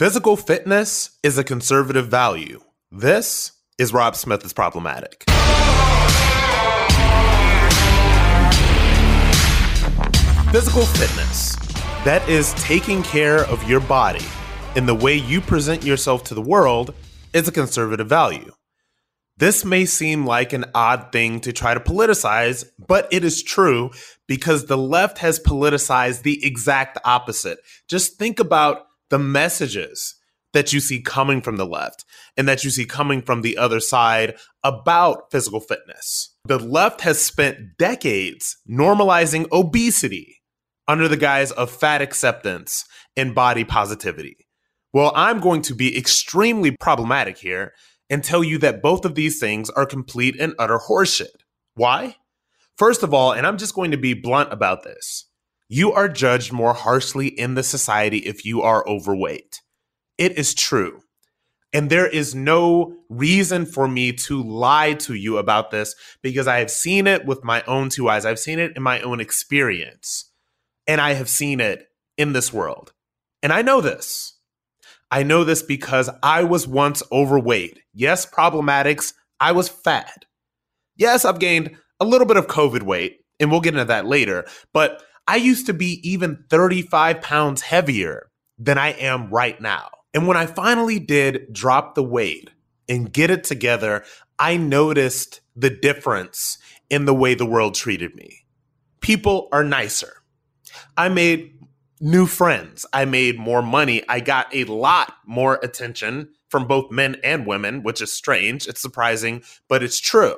Physical fitness is a conservative value. This is Rob Smith is problematic. Physical fitness, that is taking care of your body in the way you present yourself to the world, is a conservative value. This may seem like an odd thing to try to politicize, but it is true because the left has politicized the exact opposite. Just think about the messages that you see coming from the left and that you see coming from the other side about physical fitness. The left has spent decades normalizing obesity under the guise of fat acceptance and body positivity. Well, I'm going to be extremely problematic here and tell you that both of these things are complete and utter horseshit. Why? First of all, and I'm just going to be blunt about this you are judged more harshly in the society if you are overweight. It is true. And there is no reason for me to lie to you about this because I have seen it with my own two eyes. I've seen it in my own experience. And I have seen it in this world. And I know this. I know this because I was once overweight. Yes, problematics. I was fat. Yes, I've gained a little bit of COVID weight, and we'll get into that later. But I used to be even 35 pounds heavier than I am right now. And when I finally did drop the weight and get it together, I noticed the difference in the way the world treated me. People are nicer. I made new friends. I made more money. I got a lot more attention from both men and women, which is strange. It's surprising, but it's true.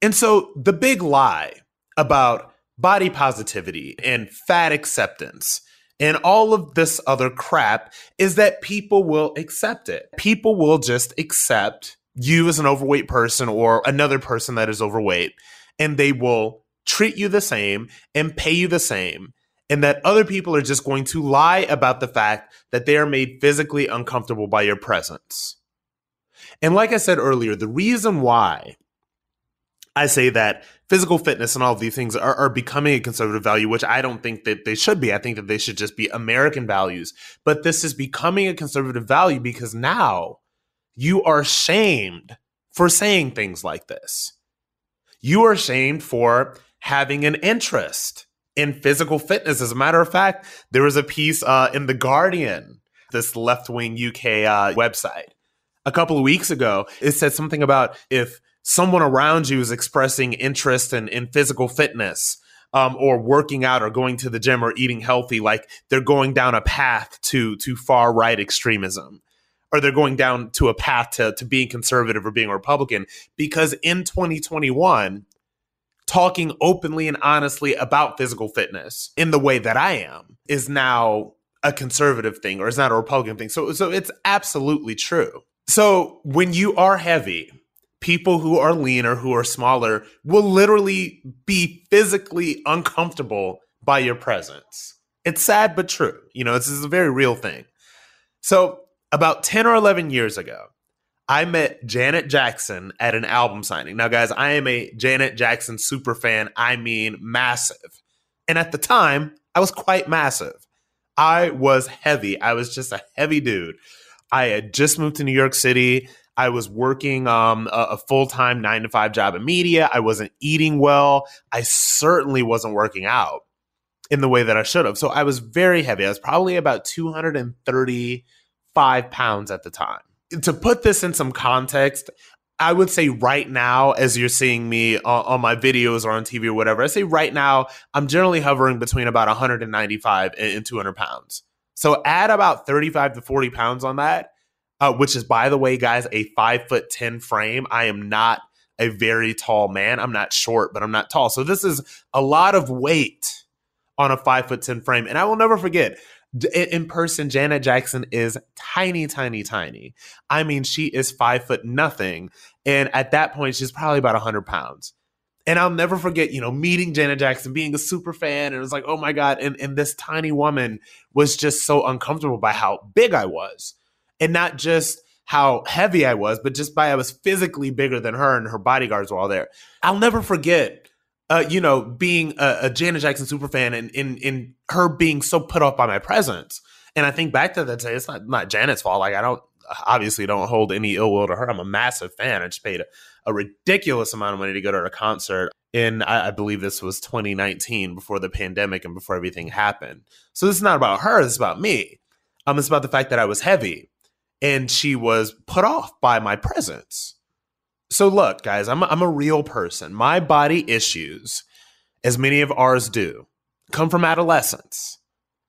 And so the big lie about body positivity and fat acceptance and all of this other crap is that people will accept it. People will just accept you as an overweight person or another person that is overweight, and they will treat you the same and pay you the same. And that other people are just going to lie about the fact that they are made physically uncomfortable by your presence. And like I said earlier, the reason why I say that physical fitness and all of these things are, are, becoming a conservative value, which I don't think that they should be. I think that they should just be American values. But this is becoming a conservative value because now you are shamed for saying things like this. You are shamed for having an interest in physical fitness. As a matter of fact, there was a piece uh, in The Guardian, this left wing UK uh, website, a couple of weeks ago. It said something about if someone around you is expressing interest in, in physical fitness um, or working out or going to the gym or eating healthy, like they're going down a path to to far right extremism, or they're going down to a path to, to being conservative or being a Republican. Because in 2021, talking openly and honestly about physical fitness in the way that I am is now a conservative thing or is not a Republican thing. So so it's absolutely true. So when you are heavy, people who are leaner, who are smaller, will literally be physically uncomfortable by your presence. It's sad but true. You know, this is a very real thing. So, about 10 or 11 years ago, I met Janet Jackson at an album signing. Now, guys, I am a Janet Jackson super fan. I mean, massive. And at the time, I was quite massive. I was heavy. I was just a heavy dude. I had just moved to New York City. I was working um, a, a full time nine to five job in media. I wasn't eating well. I certainly wasn't working out in the way that I should have. So I was very heavy. I was probably about 235 pounds at the time. To put this in some context, I would say right now, as you're seeing me on, on, my videos or on TV or whatever, I say right now, I'm generally hovering between about 195 and 200 pounds. So add about 35 to 40 pounds on that, uh, which is, by the way, guys, a five foot 10 frame. I am not a very tall man. I'm not short, but I'm not tall. So this is a lot of weight on a five foot 10 frame. And I will never forget in person, Janet Jackson is tiny, tiny, tiny. I mean, she is five foot nothing. And at that point, she's probably about 100 pounds. And I'll never forget, you know, meeting Janet Jackson, being a super fan. And it was like, oh my God. And, and this tiny woman was just so uncomfortable by how big I was and not just how heavy I was, but just by I was physically bigger than her and her bodyguards were all there. I'll never forget, uh, you know, being a, a Janet Jackson super fan and in in her being so put off by my presence And I think back to that day, it's not not Janet's fault. Like I don't obviously don't hold any ill will to her. I'm a massive fan. I just paid a, a ridiculous amount of money to go to her concert in I, I, believe this was 2019 before the pandemic and before everything happened. So this is not about her, this is about me. Um, it's about the fact that I was heavy and she was put off by my presence. So look, guys, I'm a, I'm a real person. My body issues, as many of ours do, come from adolescence.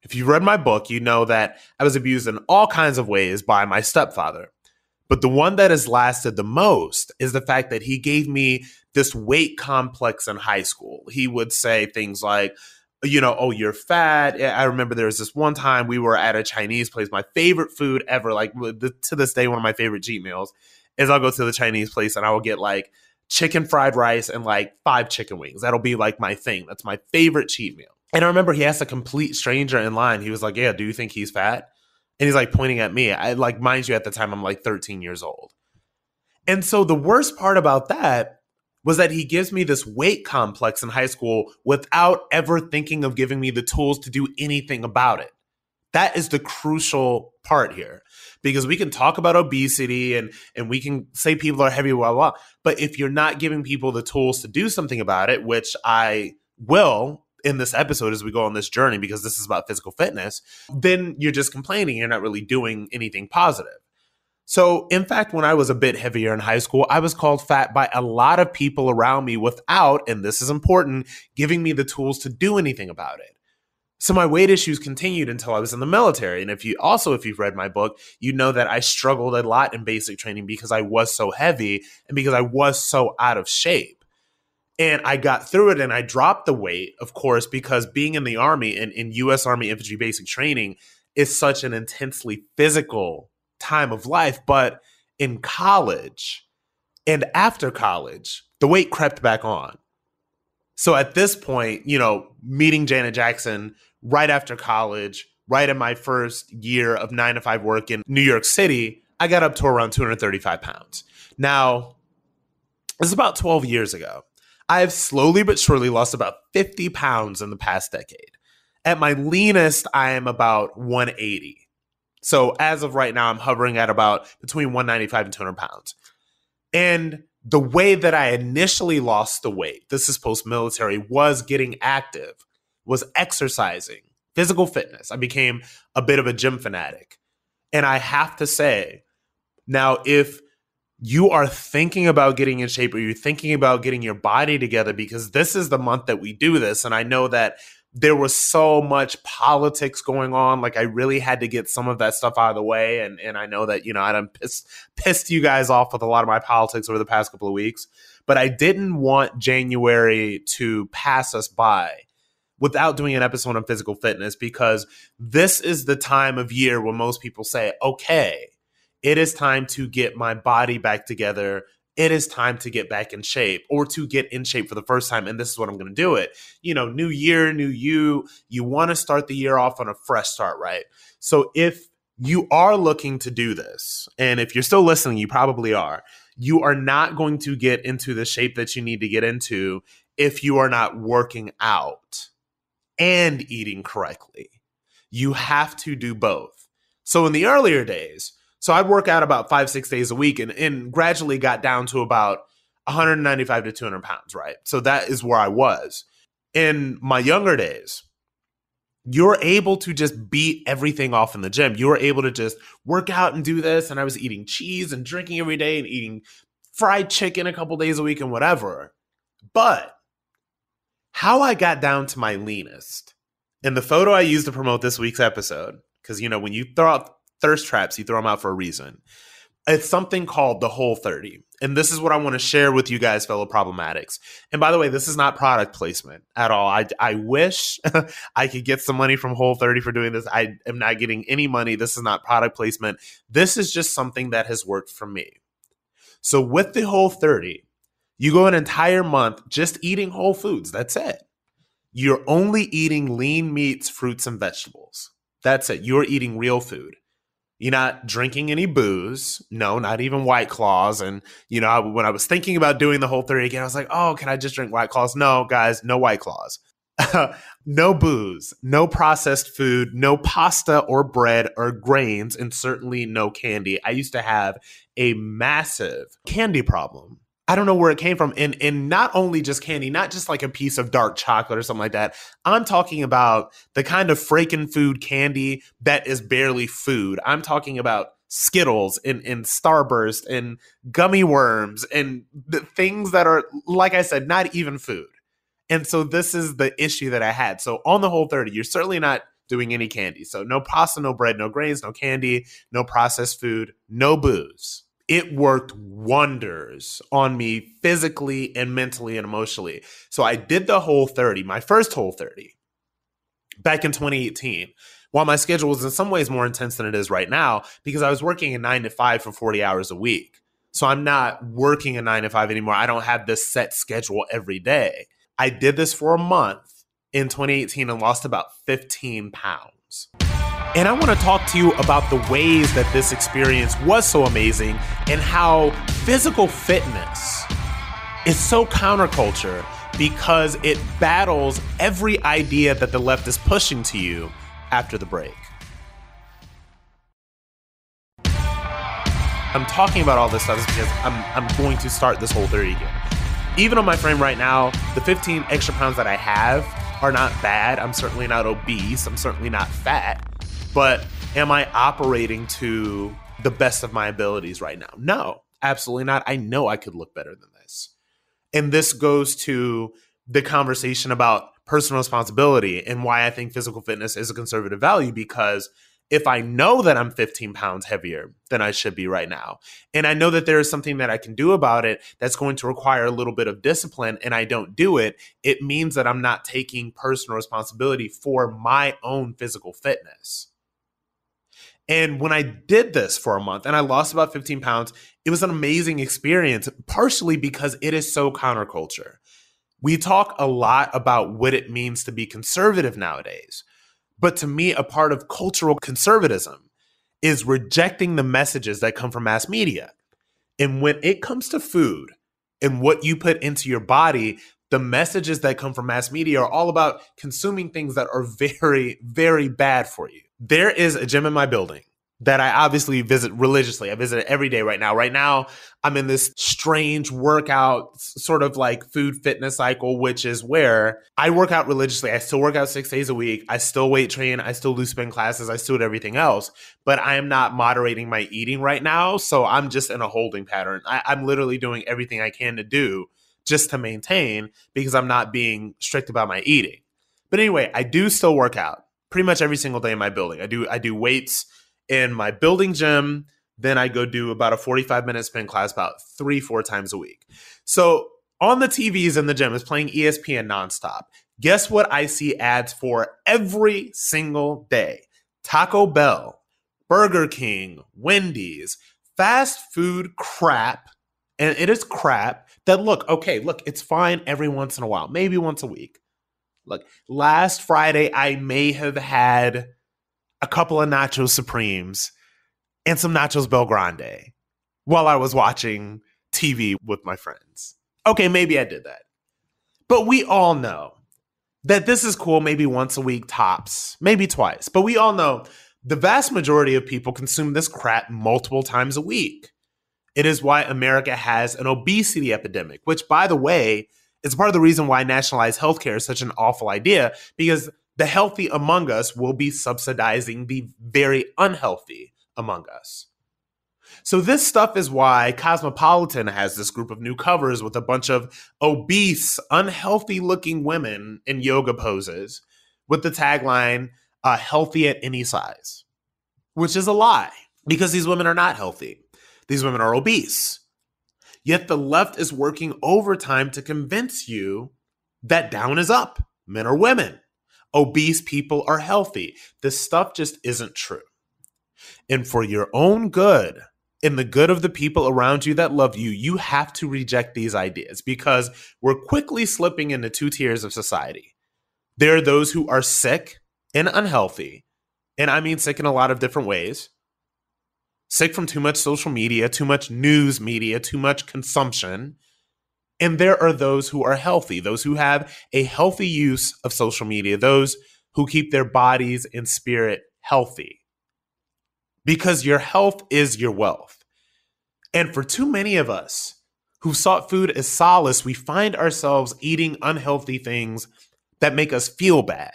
If you've read my book, you know that I was abused in all kinds of ways by my stepfather. But the one that has lasted the most is the fact that he gave me this weight complex in high school. He would say things like, you know, oh, you're fat. I remember there was this one time we were at a Chinese place, my favorite food ever, like to this day, one of my favorite cheat meals is I'll go to the Chinese place and I will get like chicken fried rice and like five chicken wings. That'll be like my thing. That's my favorite cheat meal. And I remember he asked a complete stranger in line, he was like, Yeah, do you think he's fat? And he's like pointing at me. I like, mind you, at the time, I'm like 13 years old. And so the worst part about that was that he gives me this weight complex in high school without ever thinking of giving me the tools to do anything about it. That is the crucial part here because we can talk about obesity and and we can say people are heavy, blah, blah. But if you're not giving people the tools to do something about it, which I will in this episode as we go on this journey because this is about physical fitness, then you're just complaining. You're not really doing anything positive. So, in fact, when I was a bit heavier in high school, I was called fat by a lot of people around me without, and this is important, giving me the tools to do anything about it. So my weight issues continued until I was in the military. And if you also, if you've read my book, you know that I struggled a lot in basic training because I was so heavy and because I was so out of shape. And I got through it and I dropped the weight, of course, because being in the Army and in US Army infantry basic training is such an intensely physical time of life. But in college and after college, the weight crept back on. So at this point, you know, meeting Janet Jackson right after college, right in my first year of nine to five work in New York City, I got up to around 235 pounds. Now, this is about 12 years ago. I have slowly but surely lost about 50 pounds in the past decade. At my leanest, I am about 180. So as of right now, I'm hovering at about between 195 and 200 pounds. And the way that I initially lost the weight, this is post military, was getting active, was exercising, physical fitness. I became a bit of a gym fanatic. And I have to say, now, if you are thinking about getting in shape or you're thinking about getting your body together, because this is the month that we do this, and I know that there was so much politics going on. Like I really had to get some of that stuff out of the way. And and I know that, you know, I done pissed pissed you guys off with a lot of my politics over the past couple of weeks. But I didn't want January to pass us by without doing an episode on physical fitness because this is the time of year when most people say, okay, it is time to get my body back together it is time to get back in shape or to get in shape for the first time. And this is what I'm going to do it. You know, new year, new you. You want to start the year off on a fresh start, right? So if you are looking to do this, and if you're still listening, you probably are, you are not going to get into the shape that you need to get into if you are not working out and eating correctly. You have to do both. So in the earlier days, so I'd work out about five, six days a week and, and gradually got down to about 195 to 200 pounds, right? So that is where I was. In my younger days, you're able to just beat everything off in the gym. You were able to just work out and do this. And I was eating cheese and drinking every day and eating fried chicken a couple days a week and whatever. But how I got down to my leanest in the photo I used to promote this week's episode, because you know, when you throw out thirst traps, you throw them out for a reason. It's something called the Whole 30. And this is what I want to share with you guys, fellow problematics. And by the way, this is not product placement at all. I, I wish I could get some money from Whole 30 for doing this. I am not getting any money. This is not product placement. This is just something that has worked for me. So with the Whole 30, you go an entire month just eating whole foods. That's it. You're only eating lean meats, fruits, and vegetables. That's it. You're eating real food. You're not drinking any booze. No, not even White Claws. And, you know, when I was thinking about doing the whole 30 again, I was like, oh, can I just drink White Claws? No, guys, no White Claws. no booze, no processed food, no pasta or bread or grains, and certainly no candy. I used to have a massive candy problem. I don't know where it came from. And and not only just candy, not just like a piece of dark chocolate or something like that. I'm talking about the kind of freaking food candy that is barely food. I'm talking about Skittles and, and Starburst and gummy worms and the things that are, like I said, not even food. And so this is the issue that I had. So on the whole 30, you're certainly not doing any candy. So no pasta, no bread, no grains, no candy, no processed food, no booze. It worked wonders on me physically and mentally and emotionally. So I did the whole 30, my first whole 30 back in 2018 while my schedule was in some ways more intense than it is right now because I was working a nine to five for 40 hours a week. So I'm not working a nine to five anymore. I don't have this set schedule every day. I did this for a month in 2018 and lost about 15 pounds. And I want to talk to you about the ways that this experience was so amazing and how physical fitness is so counterculture because it battles every idea that the left is pushing to you after the break. I'm talking about all this stuff because I'm, I'm going to start this whole 30 again even on my frame right now, the 15 extra pounds that I have are not bad. I'm certainly not obese. I'm certainly not fat. But am I operating to the best of my abilities right now? No, absolutely not. I know I could look better than this. And this goes to the conversation about personal responsibility and why I think physical fitness is a conservative value because if I know that I'm 15 pounds heavier than I should be right now, and I know that there is something that I can do about it that's going to require a little bit of discipline, and I don't do it, it means that I'm not taking personal responsibility for my own physical fitness. And when I did this for a month and I lost about 15 pounds, it was an amazing experience, partially because it is so counterculture. We talk a lot about what it means to be conservative nowadays. But to me, a part of cultural conservatism is rejecting the messages that come from mass media. And when it comes to food and what you put into your body, the messages that come from mass media are all about consuming things that are very, very bad for you. There is a gym in my building that I obviously visit religiously. I visit it every day right now. Right now, I'm in this strange workout, sort of like food fitness cycle, which is where I work out religiously. I still work out six days a week. I still weight train. I still do spin classes. I still do everything else, but I am not moderating my eating right now. So I'm just in a holding pattern. I, I'm literally doing everything I can to do just to maintain because I'm not being strict about my eating. But anyway, I do still work out pretty much every single day in my building. I do I do weights in my building gym. Then I go do about a 45 minute spin class about three, four times a week. So on the TVs in the gym is playing ESPN nonstop. Guess what I see ads for every single day? Taco Bell, Burger King, Wendy's, fast food crap. And it is crap that look, okay, look, it's fine every once in a while, maybe once a week. Look, last Friday I may have had a couple of nachos supremes and some nachos BellGrande while I was watching TV with my friends. Okay, maybe I did that. But we all know that this is cool maybe once a week tops, maybe twice. But we all know the vast majority of people consume this crap multiple times a week. It is why America has an obesity epidemic, which, by the way, is part of the reason why nationalized healthcare is such an awful idea because the healthy among us will be subsidizing the very unhealthy among us. So, this stuff is why Cosmopolitan has this group of new covers with a bunch of obese, unhealthy looking women in yoga poses with the tagline, uh, healthy at any size, which is a lie because these women are not healthy. These women are obese. Yet the left is working overtime to convince you that down is up, men are women obese people are healthy. This stuff just isn't true. And for your own good, in the good of the people around you that love you, you have to reject these ideas because we're quickly slipping into two tiers of society. There are those who are sick and unhealthy. And I mean sick in a lot of different ways. Sick from too much social media, too much news media, too much consumption. And there are those who are healthy, those who have a healthy use of social media, those who keep their bodies and spirit healthy. Because your health is your wealth. And for too many of us who sought food as solace, we find ourselves eating unhealthy things that make us feel bad.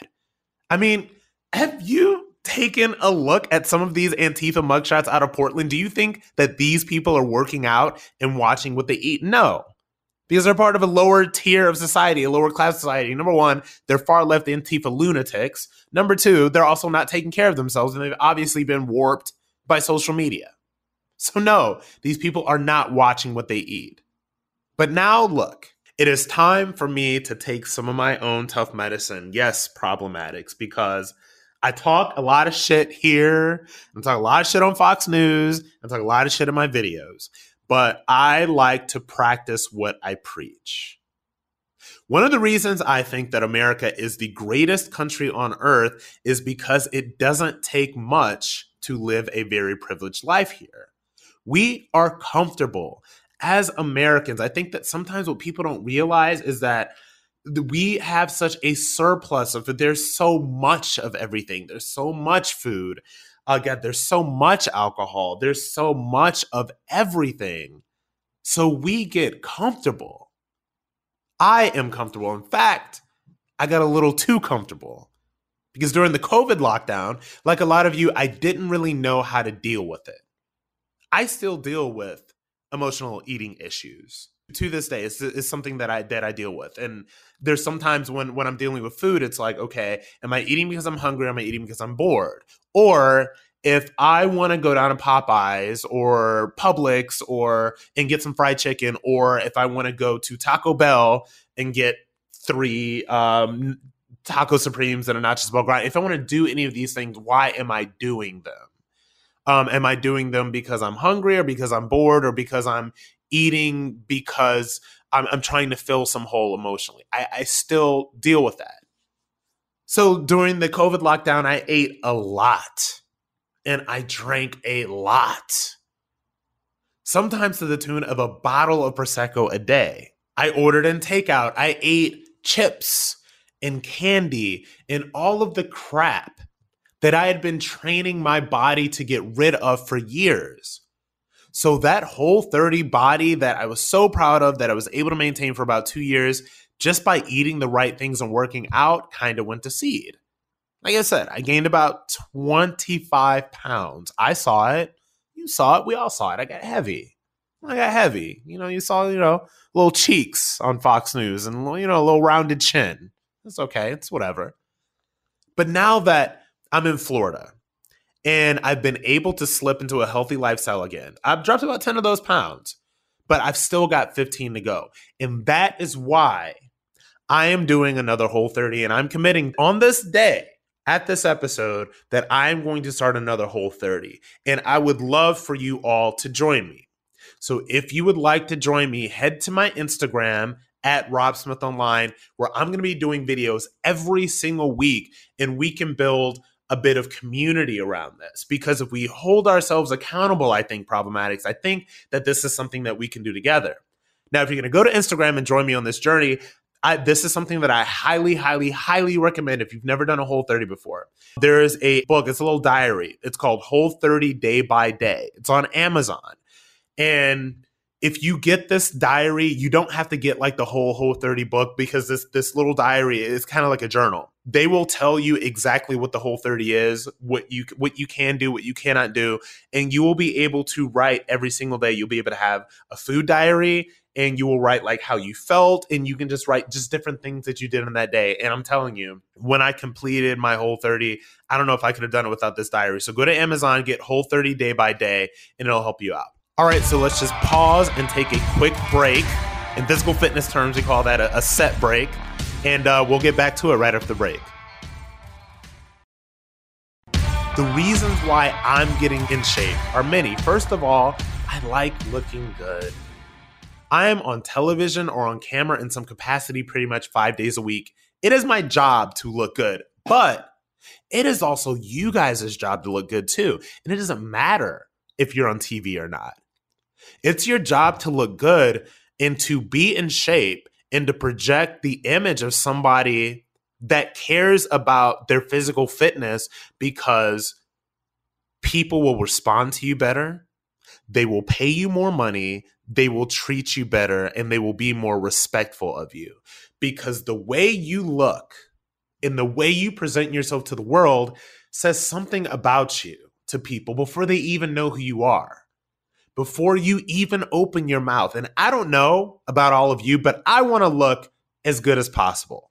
I mean, have you taken a look at some of these Antifa mugshots out of Portland? Do you think that these people are working out and watching what they eat? No because they're part of a lower tier of society, a lower class society. Number one, they're far left Antifa lunatics. Number two, they're also not taking care of themselves, and they've obviously been warped by social media. So, no, these people are not watching what they eat. But now, look, it is time for me to take some of my own tough medicine. Yes, problematics, because I talk a lot of shit here. I talk a lot of shit on Fox News. I talk a lot of shit in my videos but I like to practice what I preach. One of the reasons I think that America is the greatest country on earth is because it doesn't take much to live a very privileged life here. We are comfortable as Americans. I think that sometimes what people don't realize is that we have such a surplus of. There's so much of everything. There's so much food again, there's so much alcohol, there's so much of everything. So we get comfortable. I am comfortable. In fact, I got a little too comfortable because during the COVID lockdown, like a lot of you, I didn't really know how to deal with it. I still deal with emotional eating issues to this day. It's, something that I that I deal with, and there's sometimes when when I'm dealing with food, it's like, okay, am I eating because I'm hungry? Am I eating because I'm bored? Or if I want to go down to Popeyes or Publix or and get some fried chicken, or if I want to go to Taco Bell and get three um, taco supremes and a nachos BellGrande, if I want to do any of these things, why am I doing them? Um, am I doing them because I'm hungry or because I'm bored or because I'm eating because I'm, I'm trying to fill some hole emotionally? I, I still deal with that. So during the COVID lockdown, I ate a lot and I drank a lot. Sometimes to the tune of a bottle of Prosecco a day. I ordered in takeout. I ate chips and candy and all of the crap that I had been training my body to get rid of for years. So that whole 30 body that I was so proud of that I was able to maintain for about 2 years just by eating the right things and working out kind of went to seed. Like I said, I gained about 25 pounds. I saw it. You saw it. We all saw it. I got heavy. I got heavy. You know, you saw, you know, little cheeks on Fox News and, you know, a little rounded chin. It's okay. It's whatever. But now that I'm in Florida and I've been able to slip into a healthy lifestyle again, I've dropped about 10 of those pounds, but I've still got 15 to go. And that is why I am doing another whole 30 and I'm committing on this day at this episode that I'm going to start another whole 30. And I would love for you all to join me. So if you would like to join me, head to my Instagram at Rob Smith Online, where I'm going to be doing videos every single week and we can build a bit of community around this. Because if we hold ourselves accountable, I think, problematics, I think that this is something that we can do together. Now, if you're going to go to Instagram and join me on this journey, I, this is something that I highly, highly, highly recommend if you've never done a whole 30 before. There is a book, it's a little diary. It's called Whole 30 Day by Day. It's on Amazon. And if you get this diary, you don't have to get like the whole whole 30 book because this this little diary is kind of like a journal. They will tell you exactly what the whole 30 is, what you what you can do, what you cannot do, and you will be able to write every single day. You'll be able to have a food diary and you will write like how you felt and you can just write just different things that you did in that day and i'm telling you when i completed my whole 30 i don't know if i could have done it without this diary so go to amazon get whole 30 day by day and it'll help you out all right so let's just pause and take a quick break in physical fitness terms we call that a, a set break and uh, we'll get back to it right after the break the reasons why i'm getting in shape are many first of all i like looking good I am on television or on camera in some capacity pretty much five days a week. It is my job to look good, but it is also you guys' job to look good too. And it doesn't matter if you're on TV or not. It's your job to look good and to be in shape and to project the image of somebody that cares about their physical fitness because people will respond to you better, they will pay you more money, they will treat you better, and they will be more respectful of you. Because the way you look and the way you present yourself to the world says something about you to people before they even know who you are. Before you even open your mouth. And I don't know about all of you, but I want to look as good as possible.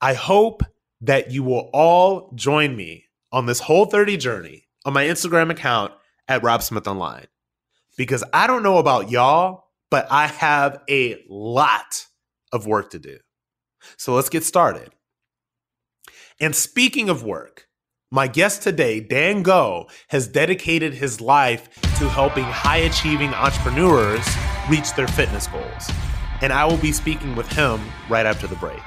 I hope that you will all join me on this whole 30 journey on my Instagram account at Rob Smith Online. Because I don't know about y'all, but I have a lot of work to do. So let's get started. And speaking of work, my guest today, Dan Go, has dedicated his life to helping high achieving entrepreneurs reach their fitness goals. And I will be speaking with him right after the break.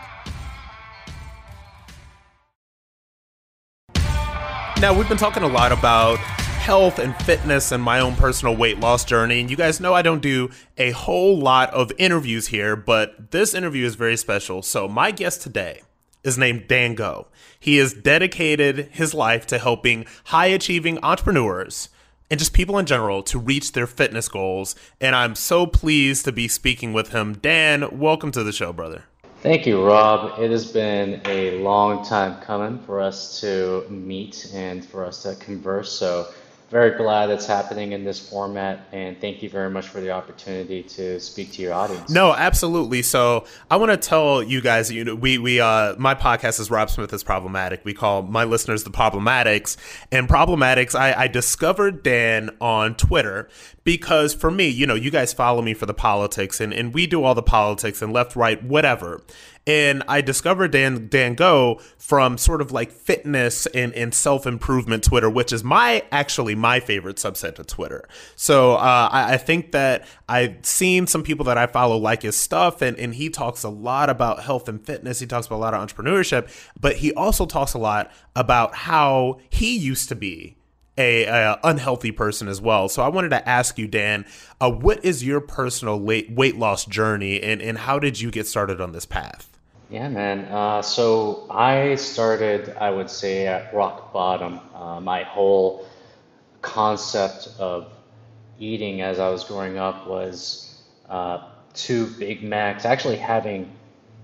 Now, we've been talking a lot about health and fitness and my own personal weight loss journey. And you guys know I don't do a whole lot of interviews here, but this interview is very special. So, my guest today is named Dan Go. He has dedicated his life to helping high achieving entrepreneurs and just people in general to reach their fitness goals. And I'm so pleased to be speaking with him. Dan, welcome to the show, brother. Thank you, Rob. It has been a long time coming for us to meet and for us to converse. So very glad it's happening in this format and thank you very much for the opportunity to speak to your audience. No absolutely. So i want to tell you guys you know we we uh my podcast is rob smith is problematic. We call my listeners the problematics and problematics i i discovered dan on twitter because for me you know you guys follow me for the politics and and we do all the politics and left right whatever and I discovered Dan Dan Go from sort of like fitness and, and self improvement Twitter, which is my actually my favorite subset of Twitter. So uh, I, I, think that I've seen some people that I follow like his stuff, and, and he talks a lot about health and fitness. He talks about a lot of entrepreneurship, but he also talks a lot about how he used to be a, a, unhealthy person as well. So I wanted to ask you, Dan, uh, what is your personal weight loss journey, and and how did you get started on this path? Yeah, man. Uh, so I started, I would say, at rock bottom. Uh, my whole concept of eating as I was growing up was uh, two Big Macs. Actually having,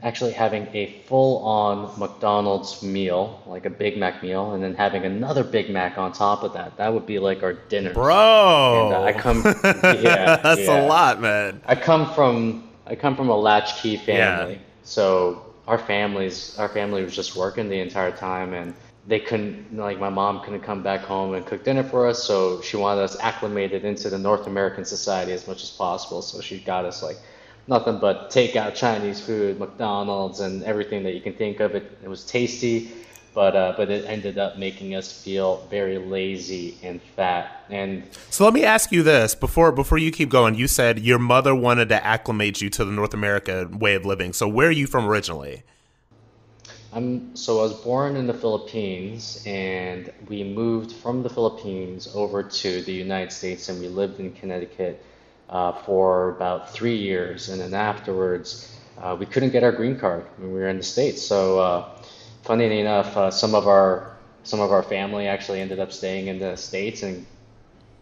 actually having a full-on McDonald's meal, like a Big Mac meal, and then having another Big Mac on top of that. That would be like our dinner. Bro, and, uh, I come. Yeah, that's yeah. a lot, man. I come from I come from a latchkey family, yeah. so our families, our family was just working the entire time, and they couldn't, like, my mom couldn't come back home and cook dinner for us, so she wanted us acclimated into the North American society as much as possible. So she got us like nothing but takeout Chinese food, McDonald's, and everything that you can think of. It, it was tasty but uh, but it ended up making us feel very lazy and fat. And so let me ask you this before before you keep going. You said your mother wanted to acclimate you to the North America way of living. So where are you from originally? I'm so I was born in the Philippines, and we moved from the Philippines over to the United States, and we lived in Connecticut uh, for about three years, and then afterwards. Uh, we couldn't get our green card when we were in the States. So uh, funny enough, uh, some of our some of our family actually ended up staying in the states and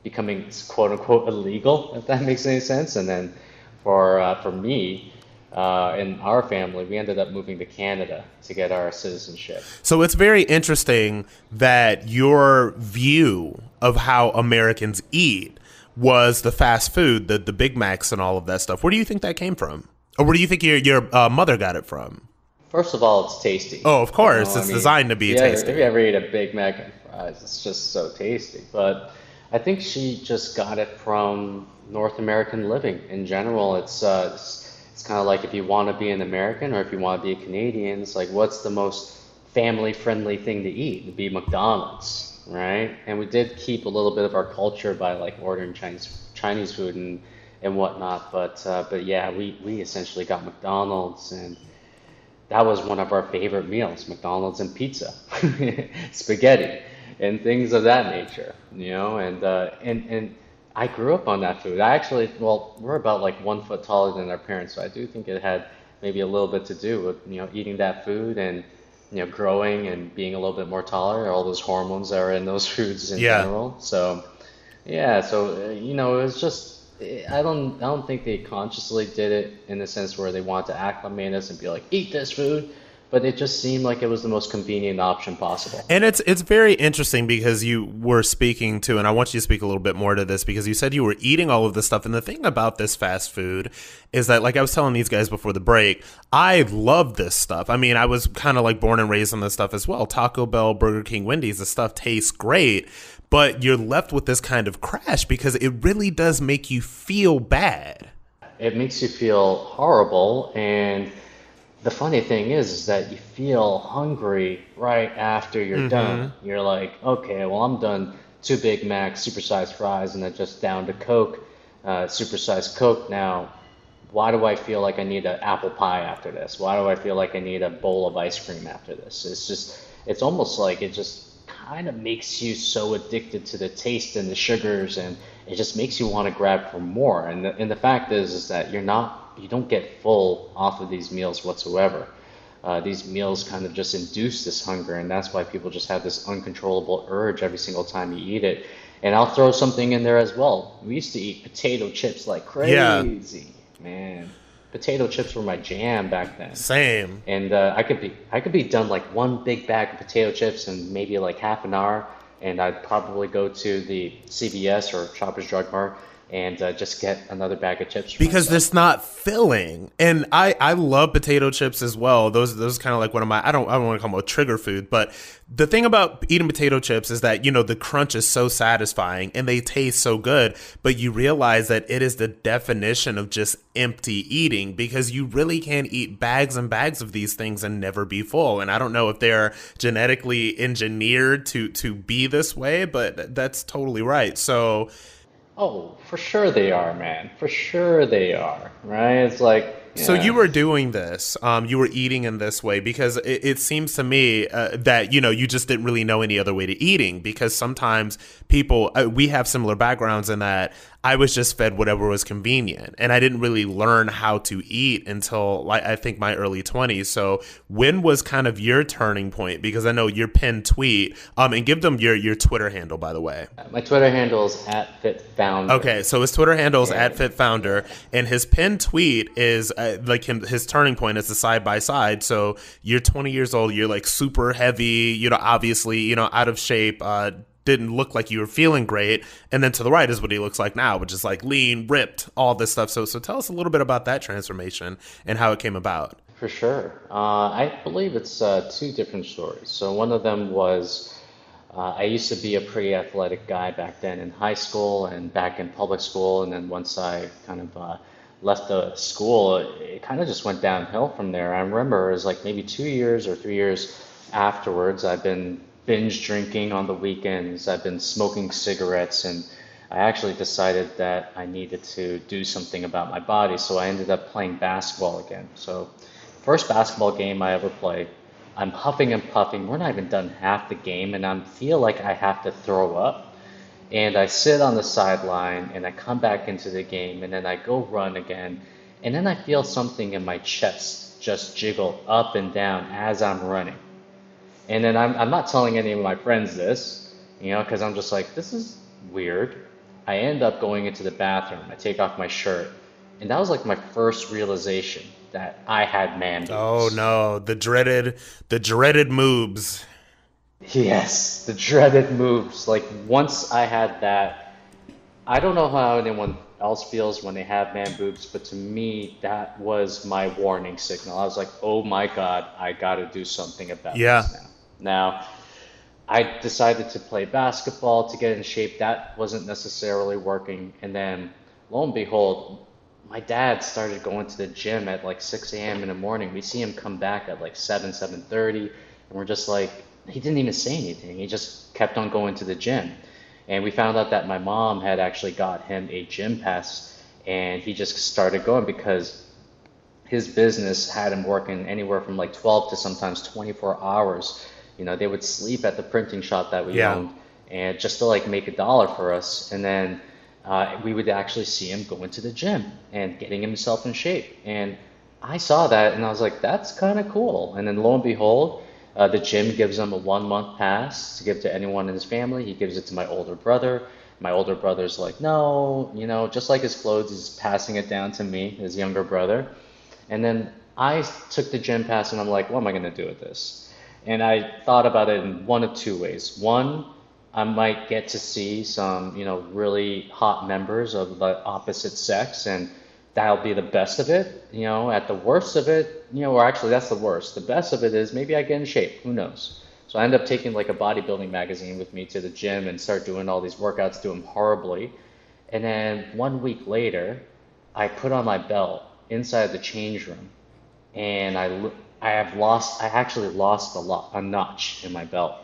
becoming quote unquote illegal, if that makes any sense. And then for uh, for me. Uh, in our family, we ended up moving to Canada to get our citizenship. So it's very interesting that your view of how Americans eat was the fast food, the the Big Macs, and all of that stuff. Where do you think that came from, or where do you think your your uh, mother got it from? First of all, it's tasty. Oh, of course, you know, it's I mean, designed to be yeah, tasty. If you ever eat a Big Mac and fries, it's just so tasty. But I think she just got it from North American living in general. It's uh, it's, it's kind of like if you want to be an American or if you want to be a Canadian, it's like what's the most family-friendly thing to eat? It'd be McDonald's, right? And we did keep a little bit of our culture by like ordering Chinese Chinese food and and whatnot. But uh, but yeah, we we essentially got McDonald's and that was one of our favorite meals McDonald's and pizza, spaghetti, and things of that nature, you know. And, uh, and, and I grew up on that food. I actually, well, we're about like one foot taller than our parents, so I do think it had maybe a little bit to do with, you know, eating that food and, you know, growing and being a little bit more taller, all those hormones that are in those foods in Yeah. general. So, yeah, so, uh, you know, it was just, I don't, I don't think they consciously did it in the sense where they want to acclimate us and be like, eat this food, but it just seemed like it was the most convenient option possible. And it's it's very interesting because you were speaking to, and I want you to speak a little bit more to this because you said you were eating all of this stuff. And the thing about this fast food is that, like I was telling these guys before the break, I love this stuff. I mean, I was kind of like born and raised on this stuff as well. Taco Bell, Burger King, Wendy's, the stuff tastes great, but you're left with this kind of crash because it really does make you feel bad. it makes you feel horrible and the funny thing is, is that you feel hungry right after you're done. You're like okay well i'm done. Two big macs supersized fries and then just down to coke uh, supersized coke. Now why do i feel like i need an apple pie after this? Why do i feel like i need a bowl of ice cream after this? It's just it's almost like it just kind of makes you so addicted to the taste and the sugars and it just makes you want to grab for more. And the, and the fact is is that you're not you don't get full off of these meals whatsoever. Uh, these meals kind of just induce this hunger and that's why people just have this uncontrollable urge every single time you eat it. And i'll throw something in there as well. We used to eat potato chips like Yeah. crazy man. Potato chips were my jam back then. Same. and uh, I could be I could be done like one big bag of potato chips in maybe like half an hour, and I'd probably go to the CVS or Shoppers Drug Mart and uh, just get another bag of chips. because it's not filling. And i i love potato chips as well. Those those kind of like one of my i don't i don't want to call them a trigger food but the thing about eating potato chips is that you know the crunch is so satisfying and they taste so good but you realize that it is the definition of just empty eating because you really can't eat bags and bags of these things and never be full. And i don't know if they're genetically engineered to to be this way but that's totally right. So oh, for sure they are, man. For sure they are. Right? It's like So you were doing this, um, you were eating in this way because it, it seems to me uh, that you know you just didn't really know any other way to eating because sometimes people uh, we have similar backgrounds in that I was just fed whatever was convenient and I didn't really learn how to eat until like I think my early twenties. So when was kind of your turning point? Because I know your pinned tweet, um, and give them your your Twitter handle by the way. my Twitter handle is at FitFounder. Okay, so his Twitter handle is at FitFounder, and his pinned tweet is uh, like him. His turning point is the side by side. So you're 20 years old. You're like super heavy. You know, obviously, you know, out of shape. Uh, didn't look like you were feeling great. And then to the right is what he looks like now, which is like lean, ripped, all this stuff. So, so tell us a little bit about that transformation and how it came about. For sure. Uh, I believe it's uh, two different stories. So one of them was uh, I used to be a pretty athletic guy back then in high school and back in public school. And then once I kind of uh, left the school, it, it kind of just went downhill from there. I remember it was like maybe two years or three years afterwards, I've been binge drinking on the weekends. I've been smoking cigarettes and I actually decided that I needed to do something about my body, so I ended up playing basketball again. So, first basketball game I ever played, I'm huffing and puffing. We're not even done half the game, and I feel like I have to throw up. And I sit on the sideline, and I come back into the game, and then I go run again, and then I feel something in my chest just jiggle up and down as I'm running. And then I'm, I'm not telling any of my friends this, you know, because I'm just like, this is weird. I end up going into the bathroom. I take off my shirt. And that was like my first realization that I had man boobs. Oh no, the dreaded, the dreaded moobs. Yes, the dreaded moobs. Like once I had that, I don't know how anyone else feels when they have man boobs, but to me, that was my warning signal. I was like, oh my God, I got to do something about Yeah. this now. Now, I decided to play basketball to get in shape. That wasn't necessarily working. And then, lo and behold, my dad started going to the gym at like 6 a.m. in the morning. We see him come back at like 7, 7.30, and we're just like, he didn't even say anything. He just kept on going to the gym. And we found out that my mom had actually got him a gym pass, and he just started going because his business had him working anywhere from like 12 to sometimes 24 hours. You know, they would sleep at the printing shop that we Yeah. owned, and just to like make a dollar for us. And then uh, we would actually see him going to the gym and getting himself in shape. And I saw that and I was like, that's kind of cool. And then lo and behold, uh, the gym gives him a one month pass to give to anyone in his family. He gives it to my older brother. My older brother's like, no, you know, just like his clothes, he's passing it down to me, his younger brother. And then I took the gym pass and I'm like, what am I going to do with this? And I thought about it in one of two ways. One, I might get to see some, you know, really hot members of the opposite sex, and that'll be the best of it. You know, at the worst of it, you know, or actually that's the worst. The best of it is maybe I get in shape. Who knows? So I end up taking like a bodybuilding magazine with me to the gym and start doing all these workouts, do them horribly. And then one week later, I put on my belt inside the change room, and I I have lost I actually lost a lot a notch in my belt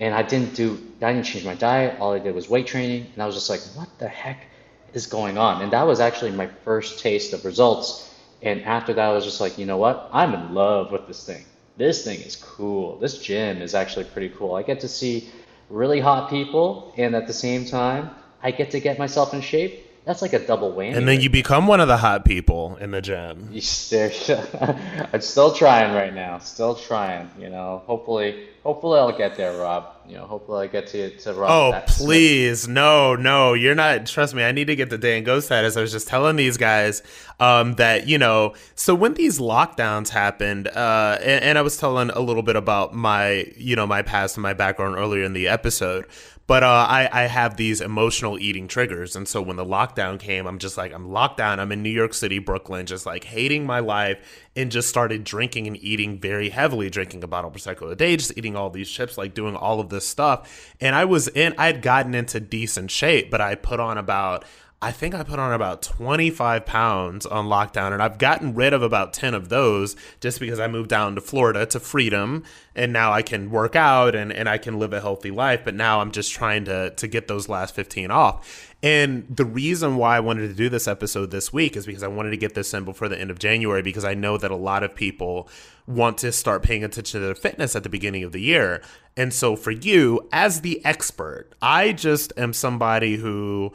and I didn't do, I didn't change my diet. All I did was weight training. And I was just like, what the heck is going on? And that was actually my first taste of results. And after that, I was just like, you know what? I'm in love with this thing. This thing is cool. This gym is actually pretty cool. I get to see really hot people. And at the same time, I get to get myself in shape that's like a double whammy. And then you become one of the hot people in the gym. I'm still trying right now. Still trying. You know, hopefully, hopefully I'll get there, Rob. You know, hopefully I get to to Rob. Oh, please, no, no, you're not. Trust me, I need to get the day Dan Go status. I was just telling these guys um, that you know. So when these lockdowns happened, uh, and, and I was telling a little bit about my, you know, my past and my background earlier in the episode. But uh, I, I have these emotional eating triggers. And so when the lockdown came, I'm just like, I'm locked down. I'm in New York City, Brooklyn, just like hating my life and just started drinking and eating very heavily, drinking a bottle of Prosecco a day, just eating all these chips, like doing all of this stuff. And I was in, I had gotten into decent shape, but I put on about, I think I put on about 25 pounds on lockdown, and I've gotten rid of about 10 of those just because I moved down to Florida to freedom, and now I can work out and, and I can live a healthy life. But now I'm just trying to, to get those last 15 off. And the reason why I wanted to do this episode this week is because I wanted to get this in before the end of January because I know that a lot of people want to start paying attention to their fitness at the beginning of the year. And so for you, as the expert, I just am somebody who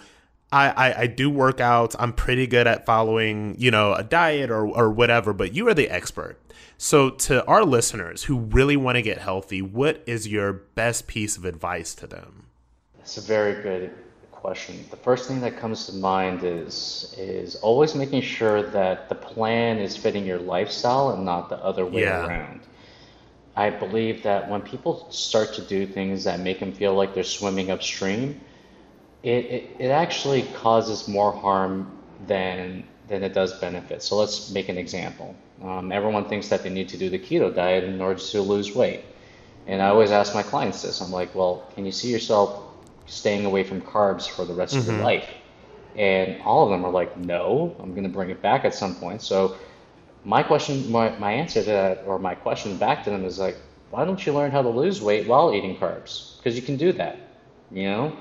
I, I, I do workouts. I'm pretty good at following, you know, a diet or, or whatever, but you are the expert. So, to our listeners who really want to get healthy, what is your best piece of advice to them? That's a very good question. The first thing that comes to mind is is always making sure that the plan is fitting your lifestyle and not the other way yeah. around. I believe that when people start to do things that make them feel like they're swimming upstream, it, it, it actually causes more harm than than it does benefit. So let's make an example. Um, everyone thinks that they need to do the keto diet in order to lose weight. And I always ask my clients this. I'm like, well, can you see yourself staying away from carbs for the rest mm-hmm. of your mm-hmm. life? And all of them are like, no, I'm going to bring it back at some point. So my question, my, my answer to that, or my question back to them is like, why don't you learn how to lose weight while eating carbs? Because you can do that, you know?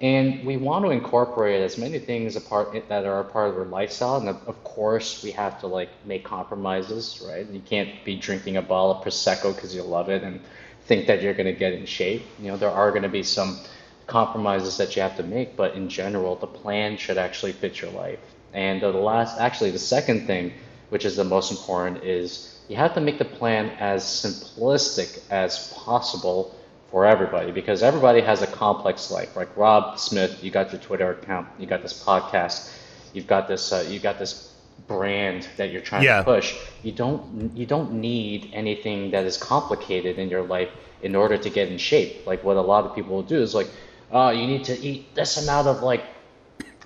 And we want to incorporate as many things apart that are a part of our lifestyle. And of course, we have to like make compromises, right? You can't be drinking a bottle of prosecco because you love it and think that you're going to get in shape. You know, there are going to be some compromises that you have to make, but in general, the plan should actually fit your life. And uh, the last, actually, the second thing, which is the most important, is you have to make the plan as simplistic as possible for everybody because everybody has a complex life. Like Rob Smith, you got your Twitter account, you got this podcast, you've got this, uh, you got this brand that you're trying yeah. to push. You don't, you don't need anything that is complicated in your life in order to get in shape. Like what a lot of people will do is like, oh, you need to eat this amount of like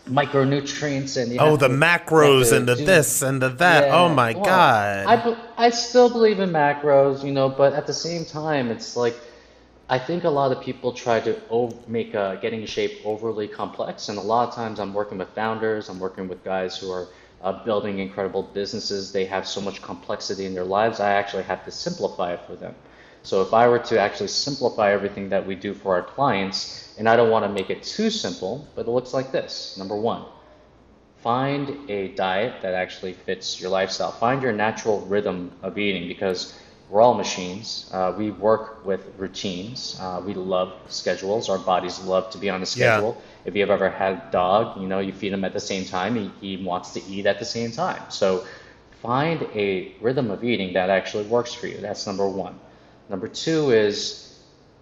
micronutrients and oh the to, macros and the do, this and the that yeah, oh my well, god I, I still believe in macros you know but at the same time it's like I think a lot of people try to make uh, getting in shape overly complex, and a lot of times I'm working with founders, I'm working with guys who are uh, building incredible businesses. They have so much complexity in their lives. I actually have to simplify it for them. So if I were to actually simplify everything that we do for our clients, and I don't want to make it too simple, but it looks like this. Number one, find a diet that actually fits your lifestyle. Find your natural rhythm of eating because we're all machines. Uh, we work with routines. Uh, we love schedules. Our bodies love to be on a schedule. Yeah. If you've ever had a dog, you know, you feed him at the same time, he, he wants to eat at the same time. So find a rhythm of eating that actually works for you. That's number one. Number two is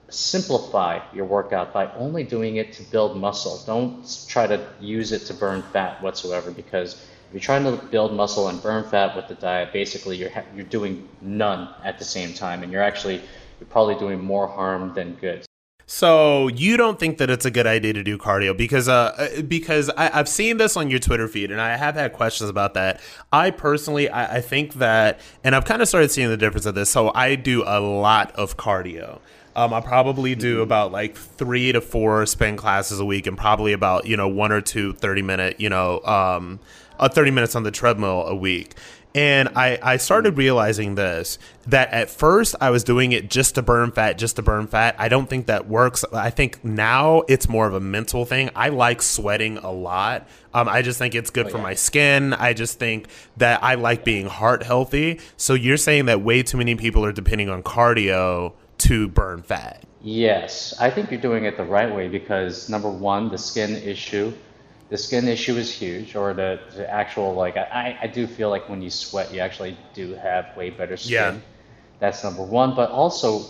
simplify your workout by only doing it to build muscle. Don't try to use it to burn fat whatsoever because if you're trying to build muscle and burn fat with the diet, basically you're you're doing none at the same time, and you're actually you're probably doing more harm than good. So you don't think that it's a good idea to do cardio because uh, uh because I, have seen this on your Twitter feed and I have had questions about that. I personally I, I think that and I've kind of started seeing the difference of this. So I do a lot of cardio. Um, I probably do mm-hmm. about like three to four spin classes a week and probably about, you know, one or two 30 minute, you know, um, uh, 30 minutes on the treadmill a week. And I, I started realizing this that at first I was doing it just to burn fat, just to burn fat. I don't think that works. I think now it's more of a mental thing. I like sweating a lot. Um, I just think it's good oh, for yeah. my skin. I just think that I like being heart healthy. So you're saying that way too many people are depending on cardio to burn fat. Yes, I think you're doing it the right way because number one, the skin issue the skin issue is huge, or the, the actual like I, I do feel like when you sweat, you actually do have way better skin. Yeah. That's number one. But also,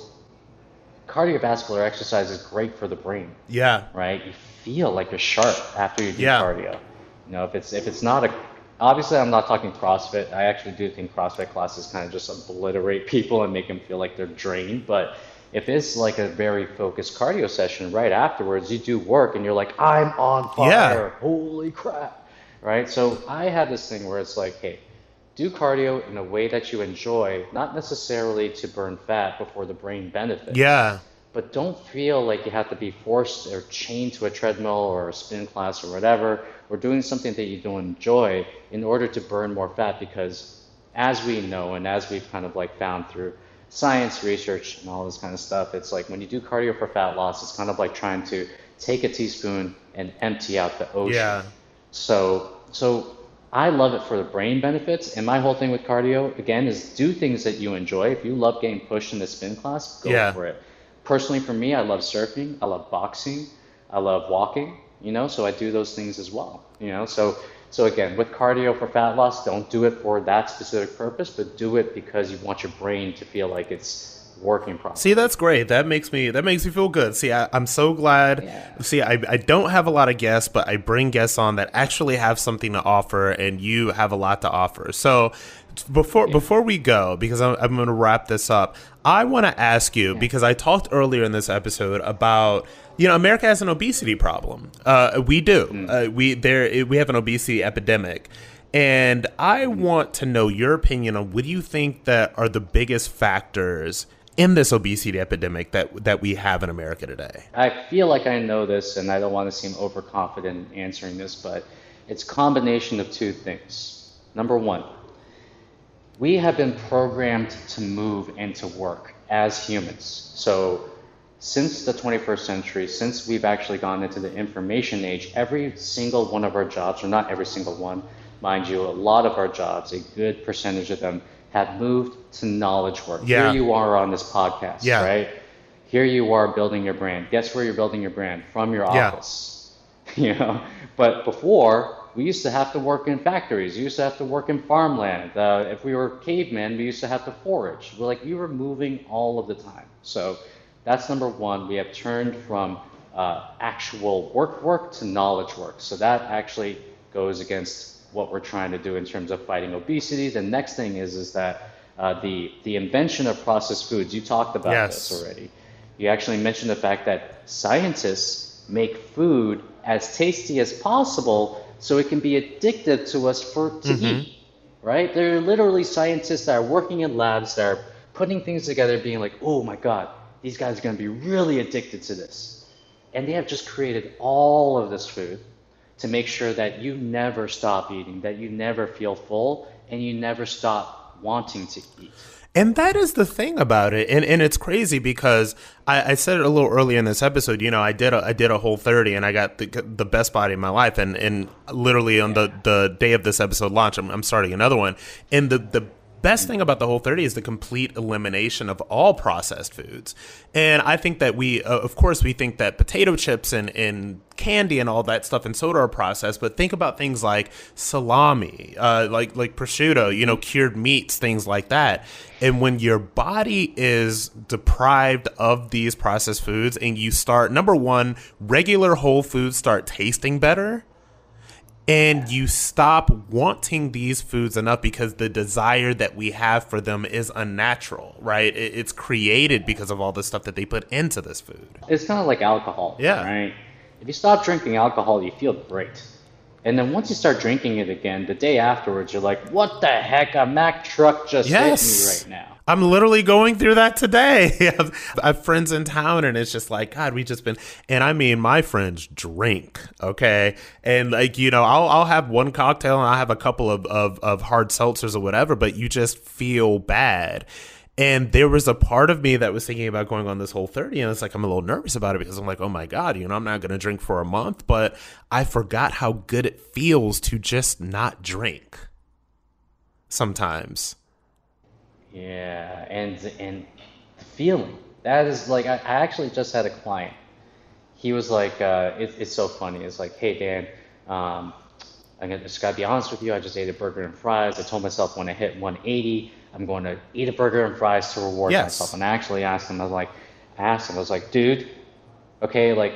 cardiovascular exercise is great for the brain. Yeah. Right. You feel like you're sharp after you do yeah. cardio. You know, if it's if it's not a obviously I'm not talking CrossFit. I actually do think CrossFit classes kind of just obliterate people and make them feel like they're drained, but if it's like a very focused cardio session right afterwards, you do work and you're like, I'm on fire. Yeah. Holy crap. Right? So I have this thing where it's like, hey, do cardio in a way that you enjoy, not necessarily to burn fat before the brain benefits. Yeah. But don't feel like you have to be forced or chained to a treadmill or a spin class or whatever, or doing something that you don't enjoy in order to burn more fat because as we know and as we've kind of like found through science research and all this kind of stuff, it's like when you do cardio for fat loss, it's kind of like trying to take a teaspoon and empty out the ocean. Yeah. So so I love it for the brain benefits. And my whole thing with cardio, again, is do things that you enjoy. If you love getting pushed in the spin class, go yeah. for it. Personally, for me, I love surfing. I love boxing. I love walking, you know, so I do those things as well, you know. So so again, with cardio for fat loss, don't do it for that specific purpose, but do it because you want your brain to feel like it's working properly. See, that's great. That makes me that makes me feel good. See, I, am so glad. Yeah. See, I, I don't have a lot of guests, but I bring guests on that actually have something to offer, and you have a lot to offer. So before yeah. before we go, because I'm, I'm going to wrap this up, I want to ask you yeah. because I talked earlier in this episode about you know, America has an obesity problem. Uh, we do. Mm. Uh, we there we have an obesity epidemic. And I want to know your opinion on what do you think that are the biggest factors in this obesity epidemic that that we have in America today? I feel like I know this and I don't want to seem overconfident answering this, but it's a combination of two things. Number 1, we have been programmed to move and to work as humans. So since the 21st century, since we've actually gone into the information age, every single one of our jobs, or not every single one, mind you, a lot of our jobs, a good percentage of them, have moved to knowledge work. Yeah. Here you are on this podcast, yeah. right? Here you are building your brand. Guess where you're building your brand? From your office. Yeah. You know, but before we used to have to work in factories. We used to have to work in farmland. Uh, if we were cavemen, we used to have to forage. We're like we were moving all of the time. So that's number one. We have turned from uh, actual work work to knowledge work. So that actually goes against what we're trying to do in terms of fighting obesity. The next thing is is that uh, the the invention of processed foods. You talked about yes. this already. You actually mentioned the fact that scientists make food as tasty as possible so it can be addictive to us for to mm-hmm. eat. Right? There are literally scientists that are working in labs that are putting things together, being like, "Oh my God, these guys are going to be really addicted to this. And they have just created all of this food to make sure that you never stop eating, that you never feel full, and you never stop wanting to eat. And that is the thing about it, and and it's crazy because I, I said it a little earlier in this episode. You know, I did a I did a Whole30, and I got the the best body in my life. And and literally on the the day of this episode launch, I'm, I'm starting another one. And the the best thing about the Whole30 is the complete elimination of all processed foods. And I think that we, uh, of course, we think that potato chips and, and candy and all that stuff and soda are processed, but think about things like salami, uh, like like prosciutto, you know, cured meats, things like that. And when your body is deprived of these processed foods and you start number one, regular whole foods start tasting better and you stop wanting these foods enough because the desire that we have for them is unnatural, right? It's created because of all the stuff that they put into this food. It's kind of like alcohol, yeah. right? If you stop drinking alcohol, you feel great. And then once you start drinking it again, the day afterwards, you're like, what the heck? A Mack truck just yes. hit me right now. I'm literally going through that today. I have friends in town, and it's just like, God, we just been, and I mean, my friends drink, okay, and like you know, I'll I'll have one cocktail and I'll have a couple of, of of hard seltzers or whatever, but you just feel bad. And there was a part of me that was thinking about going on this Whole30, and it's like I'm a little nervous about it because I'm like, oh my God, you know, I'm not going to drink for a month, but I forgot how good it feels to just not drink sometimes. Yeah, and and the feeling that is like I, I actually just had a client. He was like, uh, it, it's so funny. It's like, hey Dan, um, I'm gonna just gotta be honest with you. I just ate a burger and fries. I told myself when I hit 180, I'm going to eat a burger and fries to reward yes. myself. And I actually asked him. I was like, I asked him. I was like, dude, okay, like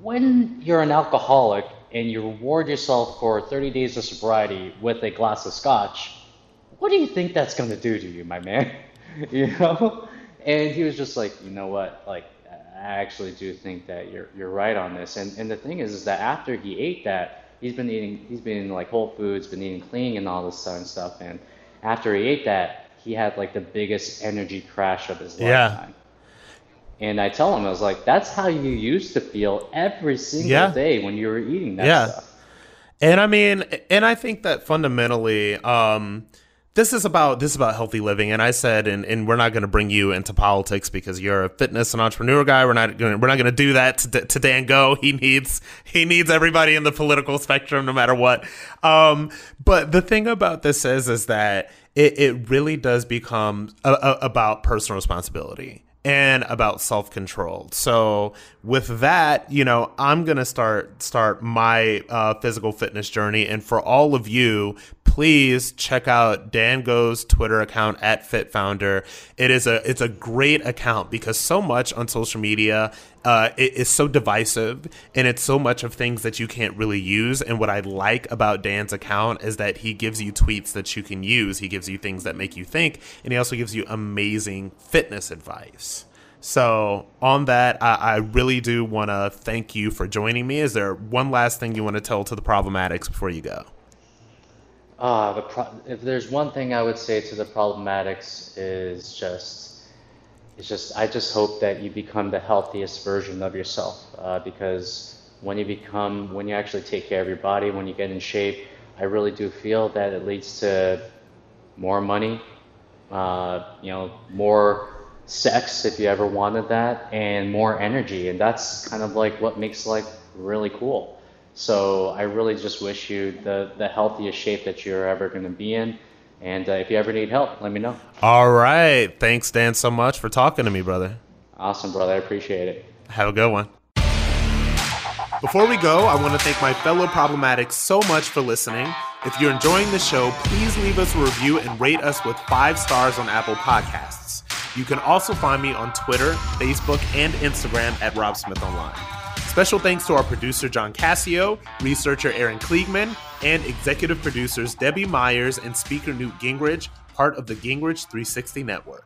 when you're an alcoholic and you reward yourself for 30 days of sobriety with a glass of scotch what do you think that's going to do to you, my man? you know? And he was just like, you know what? Like, I actually do think that you're you're right on this. And and the thing is, is that after he ate that, he's been eating, he's been like Whole Foods, been eating clean and all this kind of stuff. And after he ate that, he had like the biggest energy crash of his yeah. lifetime. And I tell him, I was like, that's how you used to feel every single yeah. day when you were eating that yeah. stuff. And I mean, and I think that fundamentally, um, this is about this is about healthy living. And i said and, and we're not going to bring you into politics because you're a fitness and entrepreneur guy. We're not going we're not going to do that to, to, dan go. He needs he needs everybody in the political spectrum no matter what. Um, but the thing about this is is that it, it really does become a, a, about personal responsibility and about self-control. So with that, you know, I'm going to start start my uh, physical fitness journey. And for all of you, please check out Dan Go's Twitter account at FitFounder. It is a it's a great account because so much on social media uh, it is so divisive and it's so much of things that you can't really use. And what I like about Dan's account is that he gives you tweets that you can use. He gives you things that make you think, and he also gives you amazing fitness advice. So, on that, I, I really do want to thank you for joining me. Is there one last thing you want to tell to the problematics before you go? Uh, the pro- if there's one thing I would say to the problematics is just, it's just I just hope that you become the healthiest version of yourself. Uh, because when you become, when you actually take care of your body, when you get in shape, I really do feel that it leads to more money, uh, you know, more sex if you ever wanted that, and more energy, and that's kind of like what makes life really cool. So I really just wish you the, the healthiest shape that you're ever going to be in. And uh, if you ever need help, let me know. All right. Thanks, Dan, so much for talking to me, brother. Awesome, brother. I appreciate it. Have a good one. Before we go, I want to thank my fellow problematics so much for listening. If you're enjoying the show, please leave us a review and rate us with five stars on Apple Podcasts. You can also find me on Twitter, Facebook, and Instagram at Rob Smith Online. Special thanks to our producer, John Cassio, researcher Aaron Kliegman, and executive producers Debbie Myers and speaker Newt Gingrich, part of the Gingrich 360 Network.